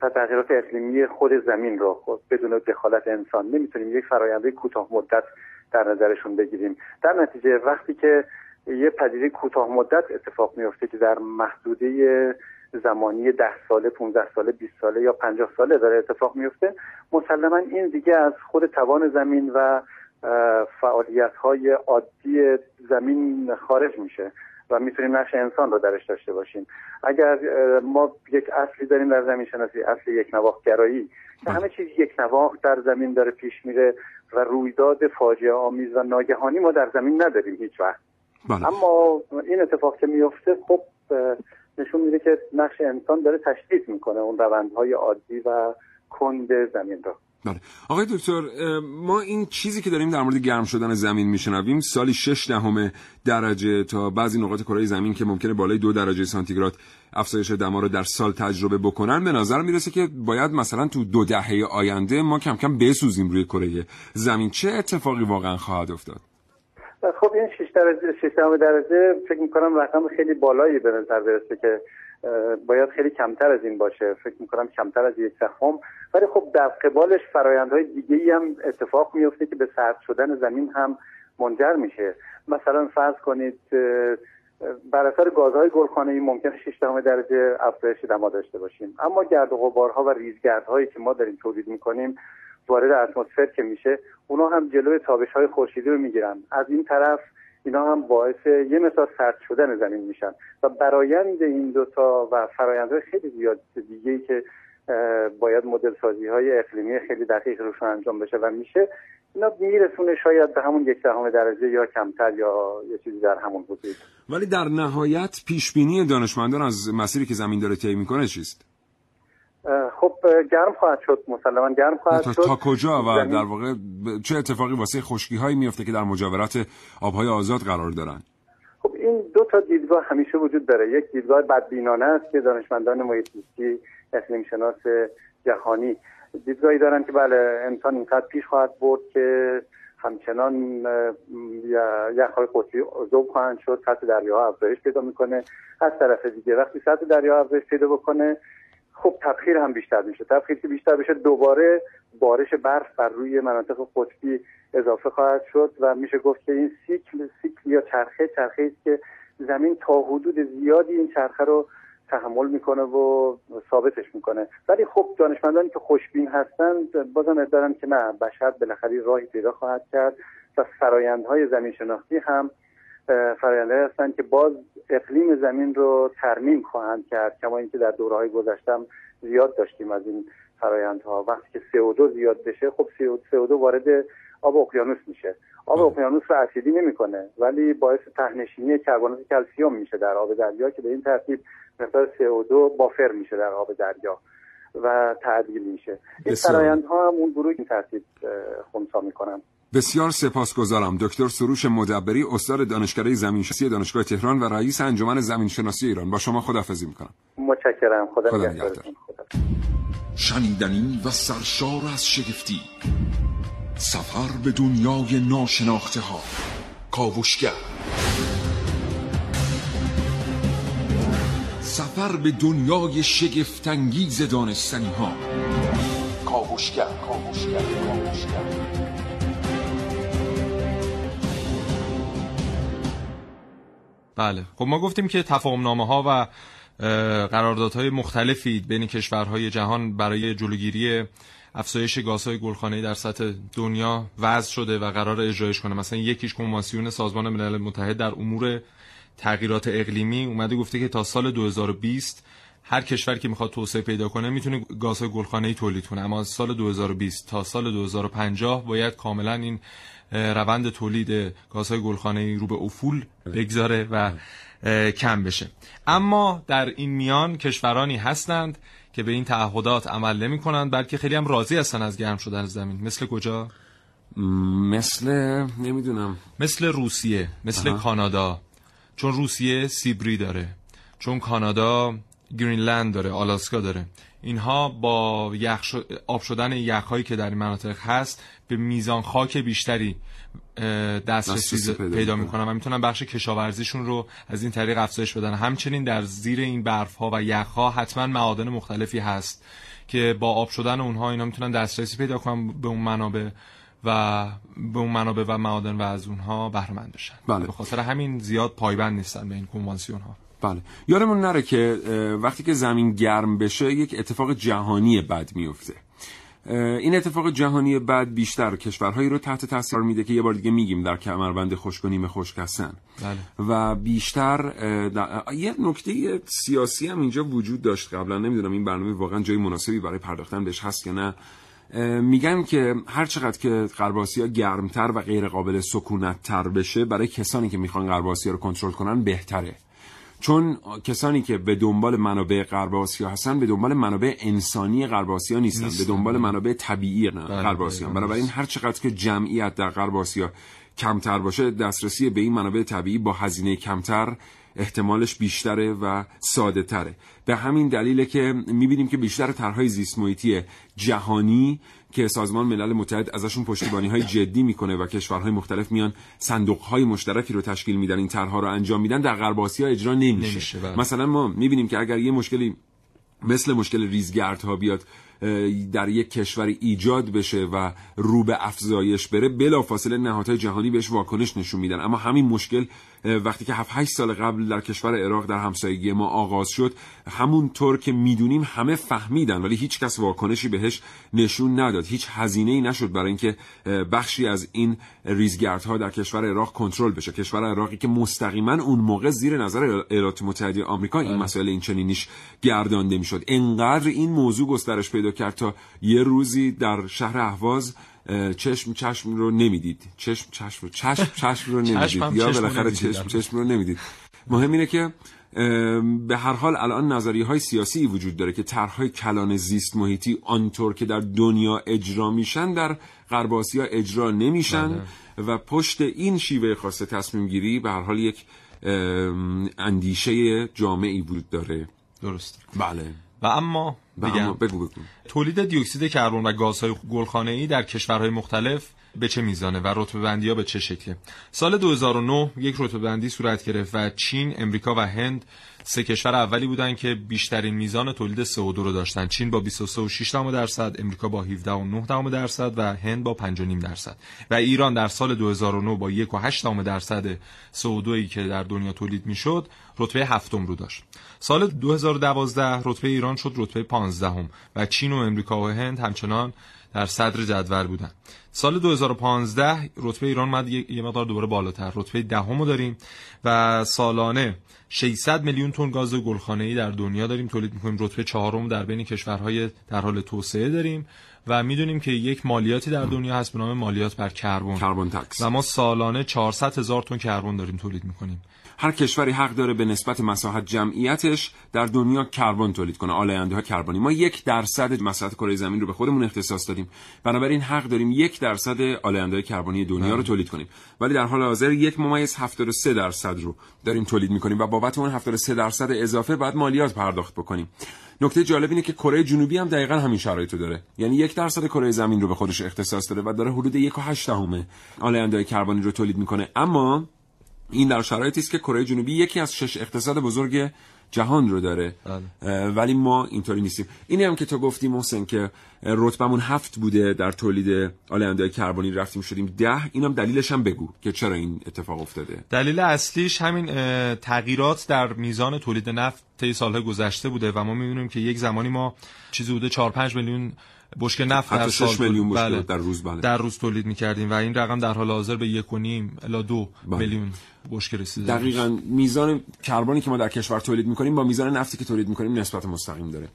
تغییرات اقلیمی خود زمین رو خب بدون دخالت انسان نمی‌تونیم یک فراینده کوتاه مدت در نظرشون بگیریم. در نتیجه وقتی که یه پدیده کوتاه مدت اتفاق میفته که در محدوده زمانی ده ساله 15 ساله 20 ساله یا 50 ساله داره اتفاق میفته مسلما این دیگه از خود توان زمین و فعالیت های عادی زمین خارج میشه. و می‌تونیم نقش انسان رو درش داشته باشیم. اگر ما یک اصلی داریم در زمین شناسی اصل یک نواخت گرایی که همه چیز یک نواخت در زمین داره پیش میره و رویداد فاجعه آمیز و ناگهانی ما در زمین نداریم هیچ وقت. بله. اما این اتفاق که میفته خب نشون میده که نقش انسان داره تشدید می‌کنه اون روندهای عادی و کند زمین رو. بله. آقای دکتر ما این چیزی که داریم در مورد گرم شدن زمین میشنویم سالی 6 دهم درجه تا بعضی نقاط کره زمین که ممکنه بالای دو درجه سانتیگراد افزایش دما رو در سال تجربه بکنن به نظر می‌رسه که باید مثلا تو دو دهه آینده ما کم کم بسوزیم روی کره زمین. چه اتفاقی واقعا خواهد افتاد؟ خب این 6 درجه 6 درجه فکر می‌کنم رقم خیلی بالایی به نظر برسه که باید خیلی کمتر از این باشه. فکر می‌کنم کمتر از یک سخم ولی خب در قبالش فرایندهای دیگه ای هم اتفاق میفته که به سرد شدن زمین هم منجر میشه. مثلا فرض کنید بر اثر گازهای گلخانه ای ممکن 6 درجه افزایش دما داشته باشیم. اما گرد و غبارها و ریزگردهایی که ما داریم تولید می‌کنیم وارد اتمسفر که میشه اونا هم جلوی تابش های خورشیدی رو می‌گیرن. از این طرف اینا هم باعث یه مثال سرد شدن زمین میشن. و برایند این دوتا و فرایندهای خیلی زیاد دیگه ای که باید مدل سازی های اقلیمی خیلی دقیق روشون انجام بشه و میشه اینا میرسونه شاید به همون یک دهم درجه یا کمتر یا یه چیزی در همون حدود. ولی در نهایت پیش بینی دانشمندان از مسیری که زمین داره طی می‌کنه چیست؟ خب گرم خواهد شد مسلما گرم خواهد تا, شد. تا کجا؟ و در واقع چه اتفاقی واسه خشکی هایی میفته که در مجاورت آبهای آزاد قرار دارن؟ خب این دو تا دیدگاه همیشه وجود داره. یک دیدگاه بدبینانه است که دانشمندان محیط اقلیم شناس جهانی دیدگاهی دارن که بله انسان اینقدر پیش خواهد برد که همچنان یخهای قطبی ذوب خواهند شد سطح دریاها افزایش پیدا می‌کنه. از طرف دیگه وقتی سطح دریا افزایش پیدا بکنه خب تبخیر هم بیشتر میشه تبخیر که بیشتر بشه دوباره بارش برف بر روی مناطق قطبی اضافه خواهد شد و میشه گفت که این سیکل سیکل یا چرخه چرخه است که زمین تا حدود زیادی این چرخه رو تحمل می‌کنه و ثابتش می‌کنه. ولی خب دانشمندانی که خوشبین هستند بازم دارن که نه بشر بالاخره راهی پیدا خواهد کرد و فرایندهای زمین شناختی هم فرایندهایی هستند که باز اقلیم زمین رو ترمیم خواهند کرد کما اینکه در دورهای گذشتم زیاد داشتیم از این فرایندها وقتی که CO2 زیاد بشه خب CO2 وارد آب اقیانوس میشه. آب اقیانوس رو اسیدی نمی‌کنه ولی باعث تهنشینی کربنات کلسیوم میشه در آب دریا که به این ترتیب مقدار CO2 بافر میشه در آب دریا و تعدیل میشه. این فرایندها هم اون گروه این ترتیب خونسا می‌کنن. بسیار سپاسگزارم. دکتر سروش مدبری استاد دانشکده زمینشناسی دانشگاه تهران و رئیس انجمن زمینشناسی ایران. با شما خداحافظی می‌کنم. متشکرم. خدا, خدا نگهدارتون شنیدنی و سرشار از شگفتی. سفر به دنیای ناشناخته ها کاوشگر. سفر به دنیای شگفتانگیز دانستنی ها کاوشگر کاوشگر کاوشگر. بله. خب ما گفتیم که تفاهم نامه ها و قراردادهای مختلفی بین کشورهای جهان برای جلوگیری افزایش گازهای گلخانه‌ای در سطح دنیا وضع شده و قرار اجرایش کنه. مثلا یکیش کنوانسیون سازمان ملل متحد در امور تغییرات اقلیمی اومده گفته که تا سال 2020 هر کشور که می‌خواد توسعه پیدا کنه می‌تونه گازهای گلخانه‌ای تولید کنه. اما از سال 2020 تا سال 2050 باید کاملا این روند تولید گازهای گلخانه‌ای رو به افول بگذاره و کم بشه. اما در این میان کشورانی هستند که به این تعهدات عمل نمی کنند بلکه خیلی هم راضی هستن از گرم شدن زمین. مثل کجا؟ مثل نمی‌دونم. مثل روسیه مثل کانادا. چون روسیه سیبری داره. چون کانادا گرینلند داره آلاسکا داره. اینها با یخ آب شدن یخهایی که در این مناطق هست به میزان خاک بیشتری دسترسی پیدا می‌کنن. و می‌تونن بخش کشاورزیشون رو از این طریق افزایش بدن. همچنین در زیر این برف ها و یخ ها حتما معادن مختلفی هست که با آب شدن اونها اینا می‌تونن دسترسی پیدا کنن به اون منابع و به اون منابع و معادن و از اونها بهره مند بشن. بله. به خاطر همین زیاد پایبند نیستن به این کنوانسیون ها بله. یادمون نره که وقتی که زمین گرم بشه یک اتفاق جهانی بد میفته این اتفاق جهانی بعد بیشتر کشورهایی رو تحت تاثیر میده که یه بار دیگه میگیم در کمربند خشک و نیمه خشک هستن. بله. و بیشتر یه نکته سیاسی هم اینجا وجود داشت قبلا نمی‌دونم این برنامه واقعا جای مناسبی برای پرداختن بهش هست یا نه. میگن که هر چقدر که غرباسی گرمتر و غیر قابل سکونت تر بشه برای کسانی که می‌خوان غرباسی رو کنترل کنن بهتره. چون کسانی که به دنبال منابع غرب آسیا هستن به دنبال منابع انسانی غرب آسیا نیستن به دنبال منابع طبیعی غرب آسیا بنابراین هر چقدر که جمعیت در غرب آسیا کمتر باشه دسترسی به این منابع طبیعی با هزینه کمتر احتمالش بیشتره و ساده تره. به همین دلیله که می‌بینیم که بیشتر طرحهای زیست جهانی که سازمان ملل متحد ازشون پشتیبانی های جدی می‌کنه و کشورهای مختلف میان صندوق های مشترکی رو تشکیل میدن این طرحها رو انجام میدن در غرب آسیا اجرا نمیشه, نمیشه بله. مثلا ما می‌بینیم که اگر یه مشکلی مثل مشکل ریزگردها بیاد در یک کشوری ایجاد بشه و رو به افزایش بره بلافاصله نهادهای جهانی بهش واکنش نشون میدن. اما همین مشکل وقتی که 7 8 سال قبل در کشور عراق در همسایگی ما آغاز شد همونطور که می‌دونیم همه فهمیدن ولی هیچ کس واکنشی بهش نشون نداد. هیچ هزینه ای نشد برای اینکه بخشی از این ریزگردها در کشور عراق کنترل بشه. کشور عراقی که مستقیما اون موقع زیر نظر ایالات متحده آمریکا این بله. مسائل این چنینیش گردانده می‌شد. انقدر این موضوع گسترش پیدا کرد تا یه روزی در شهر اهواز چشم چشم رو نمی‌دید. چشم چشم چشم چشم رو نمی‌دید. یا بالاخره چشم چشم رو نمی‌دید. مهم اینه که به هر حال الان نظریه های سیاسی وجود داره که طرحهای کلان زیست محیطی آنطور که در دنیا اجرا میشن در غرب آسیا اجرا نمیشن بله. و پشت این شیوه خاص تصمیم گیری به هر حال یک اندیشه جامعی وجود داره. درست. بله. و اما بگم بگو بگو. تولید دیوکسید کربن و گازهای گلخانه‌ای در کشورهای مختلف به چه میزانه و رتبه بندی ها به چه شکله سال 2009 یک رتبه بندی صورت گرفت و چین، امریکا و هند سه کشور اولی بودن که بیشترین میزان تولید CO2 رو داشتن. چین با 23.6 درصد امریکا با 17.9 درصد و هند با 5.5 درصد. و ایران در سال 2009 با 1.8 درصد CO2 ای که در دنیا تولید می‌شد رتبه هفتم رو داشت. سال 2012 رتبه ایران شد رتبه 15 هم و چین و امریکا و هند همچنان در صدر جدول بودن. سال 2015 رتبه ایران مد یه مقدار دوباره بالاتر. رتبه دهم داریم و سالانه 600 میلیون تن گاز گلخانه‌ای در دنیا داریم. تولید می‌کنیم. رتبه چهارم در بین کشورهای در حال توسعه داریم و می‌دونیم که یک مالیاتی در دنیا هست به نام مالیات بر کربن. کربن تکس و ما سالانه 400 هزار تن کربن داریم تولید می‌کنیم. هر کشوری حق داره به نسبت مساحت جمعیتش در دنیا کربن تولید کنه. آلاینده ها کربنی. ما یک درصد مساحت کره زمین رو به خودمون اختصاص دادیم. بنابراین حق داریم یک درصد آلاینده های کربنی دنیا رو. تولید کنیم. ولی در حال حاضر یک ممیز 73 درصد رو داریم تولید می‌کنیم و بابت اون 73 درصد اضافه بعد مالیات پرداخت بکنیم. نکته جالب اینه که کره جنوبی هم دقیقا همین شرایط رو داره. یعنی یک درصد کره زمین رو به خودش اختصاص داره و داره حدود 1.8 آلاینده کربنی رو تولید می‌کنه. اما این در شرایطی است که کره جنوبی یکی از شش اقتصاد بزرگ جهان رو داره. بله. ولی ما اینطوری نیستیم. اینی هم که تو گفتی محسن که رتبمون هفت بوده در تولید آلنده کربنی رفتیم شدیم ده اینم دلیلش هم بگو که چرا این اتفاق افتاده. دلیل اصلیش همین تغییرات در میزان تولید نفت طی سالهای گذشته بوده و ما می‌بینیم که یک زمانی ما چیزی بوده 4 5 میلیون بشکه نفت در سال میلیون بله. در روز بله. در روز تولید می‌کردیم و این رقم در حال حاضر به یک و نیم الا دو بله. میلیون بشکه رسیده دقیقا میزان کربنی که ما در کشور تولید می‌کنیم با میزان نفتی که تولید می‌کنیم نسبت مستقیم داره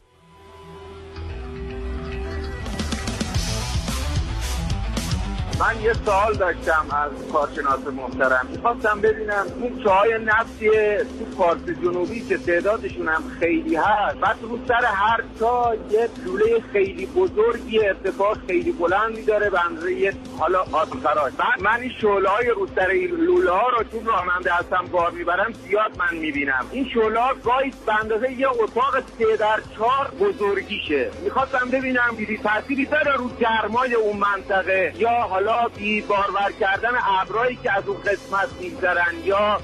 من یه سوال داشتم از کارشناس محترم. می‌خواستم ببینم اون چاهای نفتی تو فارس جنوبی که تعدادشون هم خیلی هست بعد رو سر هر تا یه لوله خیلی بزرگی ارتفاع خیلی بلندی داره به اندازه حالا آتوفراش بعد من این شعله های رو سر لوله ها رو چون راننده هستم بار می‌برم زیاد من می‌بینم. این شعله ها گاهی به اندازه یه اتاق سه در چهار بزرگیشه. می‌خواستم ببینم بیدی تاثیری داره رو گرمای اون منطقه یا حالا بی بارور کردن ابرایی که از اون قسمت میگذرن یا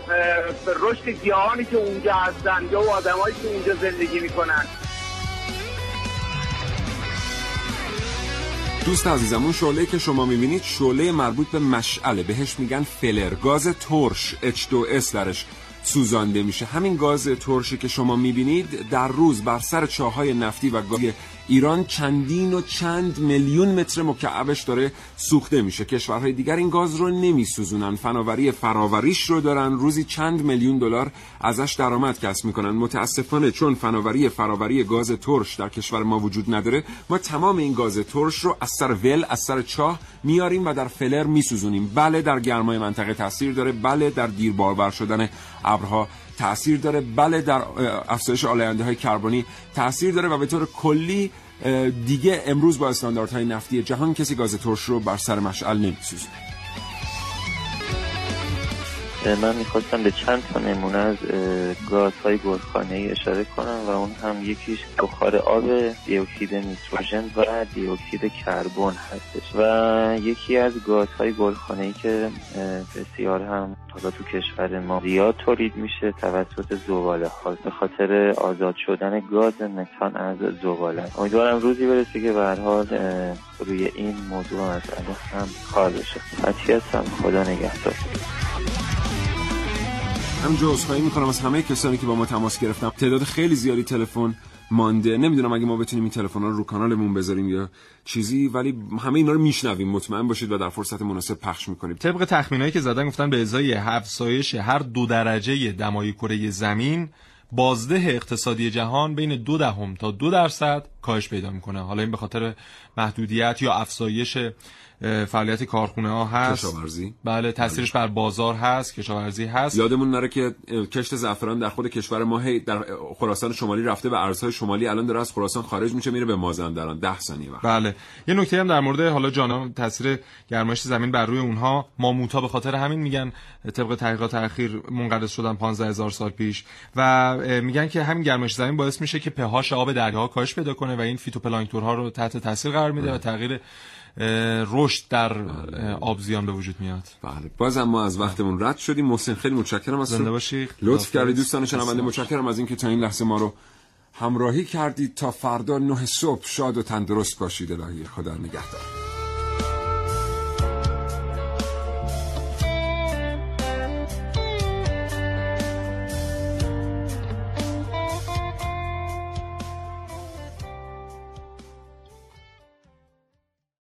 رشد گیاهانی که اونجا هستن یا آدمایی که اونجا زندگی می‌کنن. دوست عزیزم اون شعله که شما می‌بینید شعله مربوط به مشعله. بهش میگن فلر. گاز ترش H2S درش سوزانده میشه. همین گاز ترشی که شما می‌بینید در روز بر سر چاهای نفتی و گاز ایران چندین و چند میلیون متر مکعبش داره سوخته میشه. کشورهای دیگر این گاز رو نمیسوزونن. فناوری فراوریش رو دارن. روزی چند میلیون دلار ازش درآمد کسب می‌کنن. متاسفانه چون فناوری فراوری گاز ترش در کشور ما وجود نداره ما تمام این گاز ترش رو از سر ول از سر چاه میاریم و در فلر میسوزونیم. بله در گرمای منطقه تاثیر داره. بله در دیر بارور شدن ابرها تاثیر داره. بله در افزایش آلاینده های کربنی تاثیر داره و به طور کلی دیگه امروز با استانداردهای نفتی جهان کسی گاز ترش رو بر سر مشعل نمیسوزه من می‌خواستم به چند تا نمونه از گازهای گلخانه ای اشاره کنم و اون هم یکیش بخار آب دیوکسید نیتروژن و دیوکسید کربن هستش. و یکی از گازهای گلخانه ای که بسیار هم حالا تو کشور ما زیاد تولید میشه توسط زباله ها به خاطر آزاد شدن گاز متان از زباله. امیدوارم روزی برسه که به حال روی این موضوع مسئله هم کار بشه. هستم خدا نگهدار. هم عذرخواهی می‌کنم از همه کسانی که با ما تماس گرفتم تعداد خیلی زیادی تلفن مانده. نمی‌دونم اگه ما بتونیم این تلفن رو رو کانالمون بذاریم یا چیزی ولی همه اینا رو میشنویم. مطمئن باشید و در فرصت مناسب پخش می‌کنیم. طبق تخمینایی که زدن گفتن به ازای افزایش هر دو درجه دمای کره زمین بازده اقتصادی جهان بین دو دهم تا دو درصد کاهش پیدا می‌کنه. حالا این به خاطر محدودیت یا افزایش فعالیت کارخونه ها هست. کشاورزی. بله تاثیرش بر بازار هست کشاورزی هست. یادمون نره که کشت زعفران در خود کشور ما هی در خراسان شمالی رفته به ارزهای شمالی الان داره از خراسان خارج میشه میره به مازندران. 10 ثانیه وقت. بله. یه نکته هم در مورد حالا جانا تاثیر گرمایش زمین بر روی اونها ماموتا به خاطر همین میگن طبق تحقیقات اخیر منقرض شدن 15000 سال پیش و میگن که همین گرمایش زمین باعث میشه که pH آب دریاها کاهش پیدا کنه و این فیتوپلانکتون ها رو تحت تاثیر قرار میده و تغییر رشد در آبزیان به وجود میاد. بله بازم ما از وقتمون رد شدیم. محسن خیلی متشکرم از زنده باشی. لطف کردید دوستان شنونده متشکرم از اینکه تا این لحظه ما رو همراهی کردید. تا فردا نه صبح شاد و تندرست باشید. الهی خدا نگهدار.